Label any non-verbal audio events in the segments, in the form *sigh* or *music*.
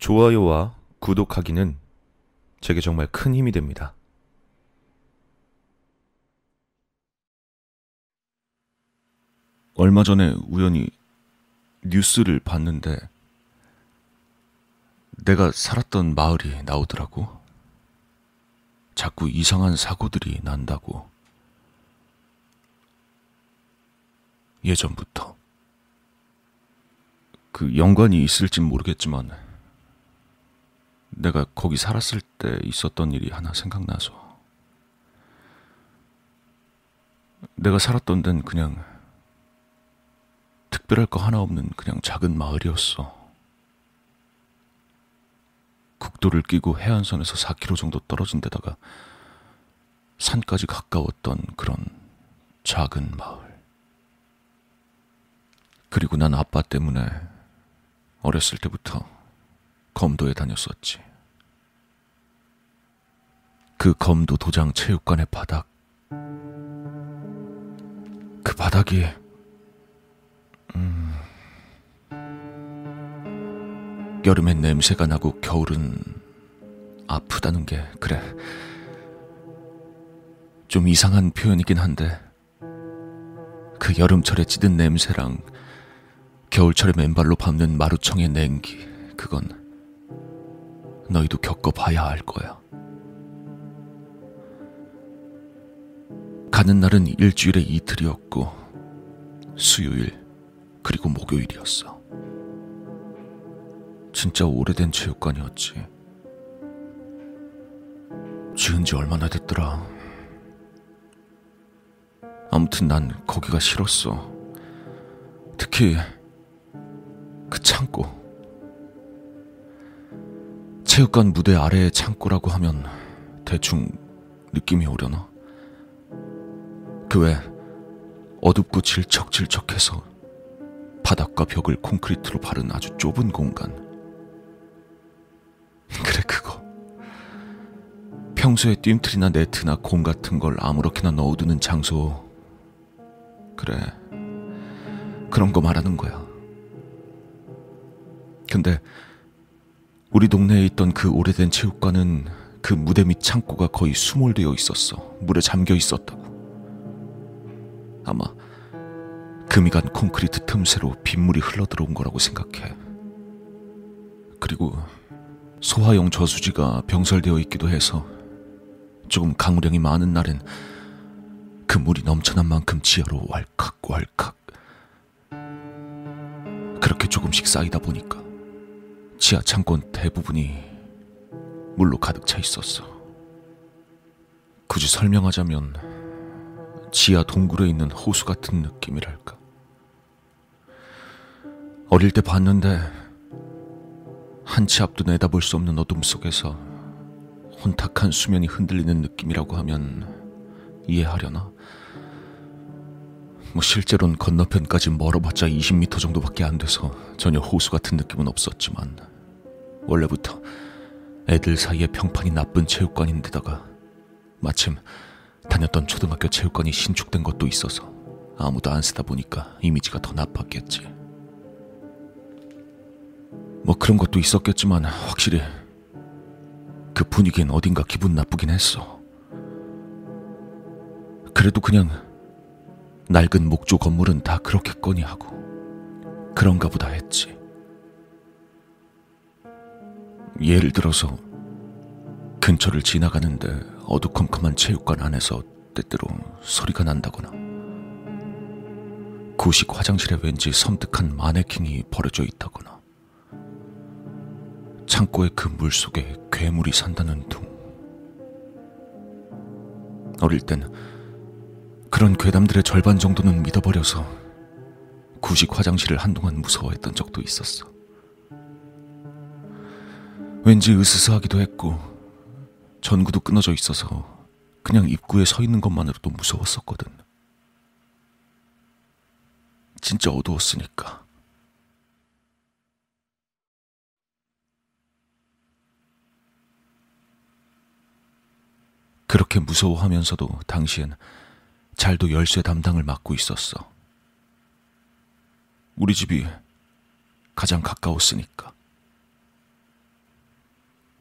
좋아요와 구독하기는 제게 정말 큰 힘이 됩니다. 얼마 전에 우연히 뉴스를 봤는데 내가 살았던 마을이 나오더라고. 자꾸 이상한 사고들이 난다고. 예전부터. 그 연관이 있을진 모르겠지만 내가 거기 살았을 때 있었던 일이 하나 생각나서 내가 살았던 데는 그냥 특별할 거 하나 없는 그냥 작은 마을이었어. 국도를 끼고 해안선에서 4km 정도 떨어진 데다가 산까지 가까웠던 그런 작은 마을. 그리고 난 아빠 때문에 어렸을 때부터 검도에 다녔었지. 그 검도 도장 체육관의 바닥. 그 바닥이, 음, 여름엔 냄새가 나고 겨울은 아프다는 게, 그래. 좀 이상한 표현이긴 한데, 그 여름철에 찌든 냄새랑 겨울철에 맨발로 밟는 마루청의 냉기, 그건 너희도 겪어봐야 할 거야. 가는 날은 일주일에 이틀이었고, 수요일, 그리고 목요일이었어. 진짜 오래된 체육관이었지. 지은 지 얼마나 됐더라. 아무튼 난 거기가 싫었어. 특히 그 창고. 체육관 무대 아래의 창고라고 하면 대충 느낌이 오려나? 그외 어둡고 질척질척해서 바닥과 벽을 콘크리트로 바른 아주 좁은 공간. *laughs* 그래, 그거. 평소에 뜀틀이나 네트나 공 같은 걸 아무렇게나 넣어두는 장소. 그래. 그런 거 말하는 거야. 근데 우리 동네에 있던 그 오래된 체육관은 그 무대 밑 창고가 거의 수몰되어 있었어. 물에 잠겨 있었다고. 아마 금이 간 콘크리트 틈새로 빗물이 흘러들어온 거라고 생각해. 그리고 소화용 저수지가 병설되어 있기도 해서 조금 강우량이 많은 날엔 그 물이 넘쳐난 만큼 지하로 왈칵왈칵 그렇게 조금씩 쌓이다 보니까 지하 창고는 대부분이 물로 가득 차 있었어. 굳이 설명하자면 지하 동굴에 있는 호수 같은 느낌이랄까. 어릴 때 봤는데 한 치 앞도 내다볼 수 없는 어둠 속에서 혼탁한 수면이 흔들리는 느낌이라고 하면 이해하려나? 뭐 실제로는 건너편까지 멀어봤자 20m 정도밖에 안 돼서 전혀 호수 같은 느낌은 없었지만 원래부터 애들 사이에 평판이 나쁜 체육관인데다가 마침 다녔던 초등학교 체육관이 신축된 것도 있어서 아무도 안 쓰다 보니까 이미지가 더 나빴겠지. 뭐 그런 것도 있었겠지만 확실히 그 분위기엔 어딘가 기분 나쁘긴 했어. 그래도 그냥 낡은 목조 건물은 다 그렇겠거니 하고 그런가 보다 했지. 예를 들어서 근처를 지나가는데 어두컴컴한 체육관 안에서 때때로 소리가 난다거나. 구식 화장실에 왠지 섬뜩한 마네킹이 버려져 있다거나. 창고의 그 물 속에 괴물이 산다는 둥. 어릴 땐 그런 괴담들의 절반 정도는 믿어버려서 구식 화장실을 한동안 무서워했던 적도 있었어. 왠지 으스스하기도 했고 전구도 끊어져 있어서 그냥 입구에 서 있는 것만으로도 무서웠었거든. 진짜 어두웠으니까. 그렇게 무서워하면서도 당시엔 잘도 열쇠 담당을 맡고 있었어. 우리 집이 가장 가까웠으니까.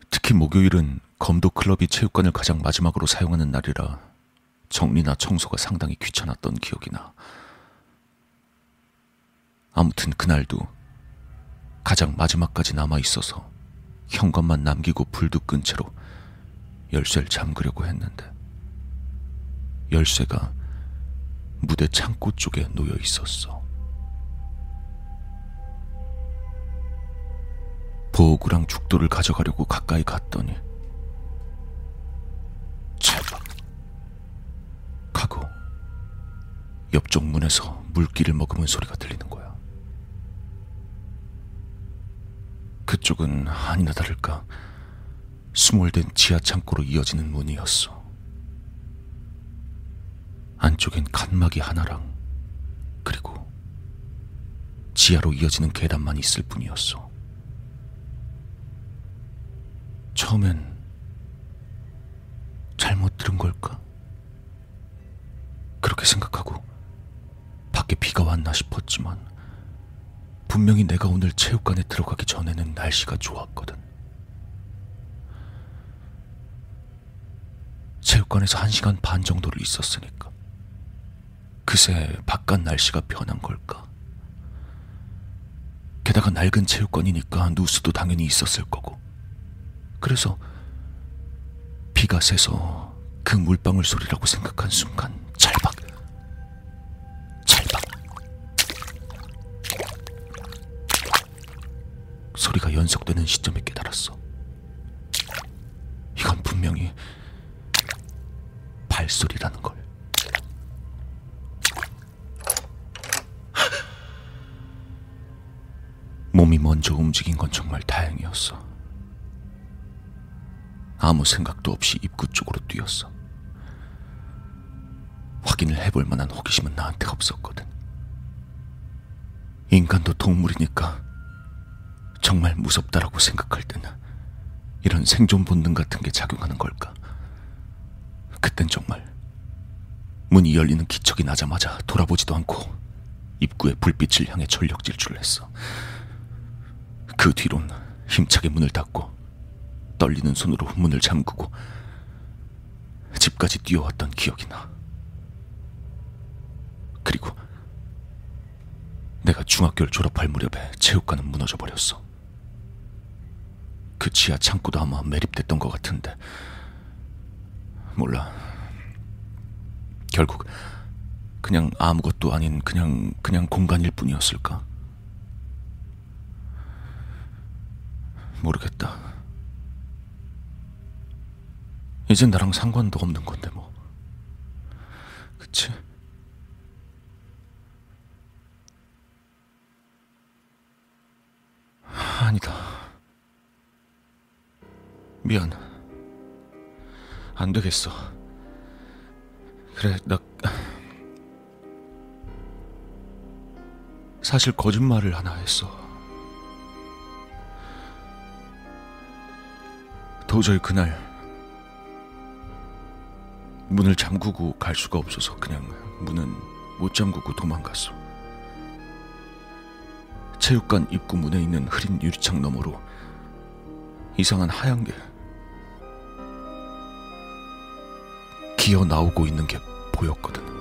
특히 목요일은 검도 클럽이 체육관을 가장 마지막으로 사용하는 날이라 정리나 청소가 상당히 귀찮았던 기억이 나. 아무튼 그날도 가장 마지막까지 남아 있어서 현관만 남기고 불도 끈 채로 열쇠를 잠그려고 했는데 열쇠가 무대 창고 쪽에 놓여 있었어. 보호구랑 죽도를 가져가려고 가까이 갔더니 옆쪽 문에서 물기를 머금은 소리가 들리는 거야. 그쪽은 아니나 다를까 수몰된 지하 창고로 이어지는 문이었어. 안쪽엔 칸막이 하나랑 그리고 지하로 이어지는 계단만 있을 뿐이었어. 처음엔 잘못 들은 걸까? 그렇게 생각하고 비가 왔나 싶었지만 분명히 내가 오늘 체육관에 들어가기 전에는 날씨가 좋았거든. 체육관에서 한 시간 반 정도를 있었으니까. 그새 바깥 날씨가 변한 걸까? 게다가 낡은 체육관이니까 누수도 당연히 있었을 거고. 그래서 비가 새서 그 물방울 소리라고 생각한 순간 찰박 소리가 연속되는 시점에 깨달았어. 이건 분명히 발소리라는 걸. 몸이 먼저 움직인 건 정말 다행이었어. 아무 생각도 없이 입구 쪽으로 뛰었어. 확인을 해볼 만한 호기심은 나한테 없었거든. 인간도 동물이니까 정말 무섭다라고 생각할 때는 이런 생존 본능 같은 게 작용하는 걸까? 그땐 정말 문이 열리는 기척이 나자마자 돌아보지도 않고 입구에 불빛을 향해 전력 질주를 했어. 그 뒤론 힘차게 문을 닫고 떨리는 손으로 문을 잠그고 집까지 뛰어왔던 기억이 나. 그리고 내가 중학교를 졸업할 무렵에 체육관은 무너져 버렸어. 그 지하 창고도 아마 매립됐던 것 같은데 몰라. 결국 그냥 아무것도 아닌 그냥 그냥 공간일 뿐이었을까? 모르겠다. 이젠 나랑 상관도 없는 건데 뭐. 그치? 아니다. 미안. 안 되겠어. 그래, 나. 사실 거짓말을 하나 했어. 도저히 그날 문을 잠그고 갈 수가 없어서 그냥 문은 못 잠그고 도망갔어. 체육관 입구 문에 있는 흐린 유리창 너머로 이상한 하얀 게 기어 나오고 있는 게 보였거든.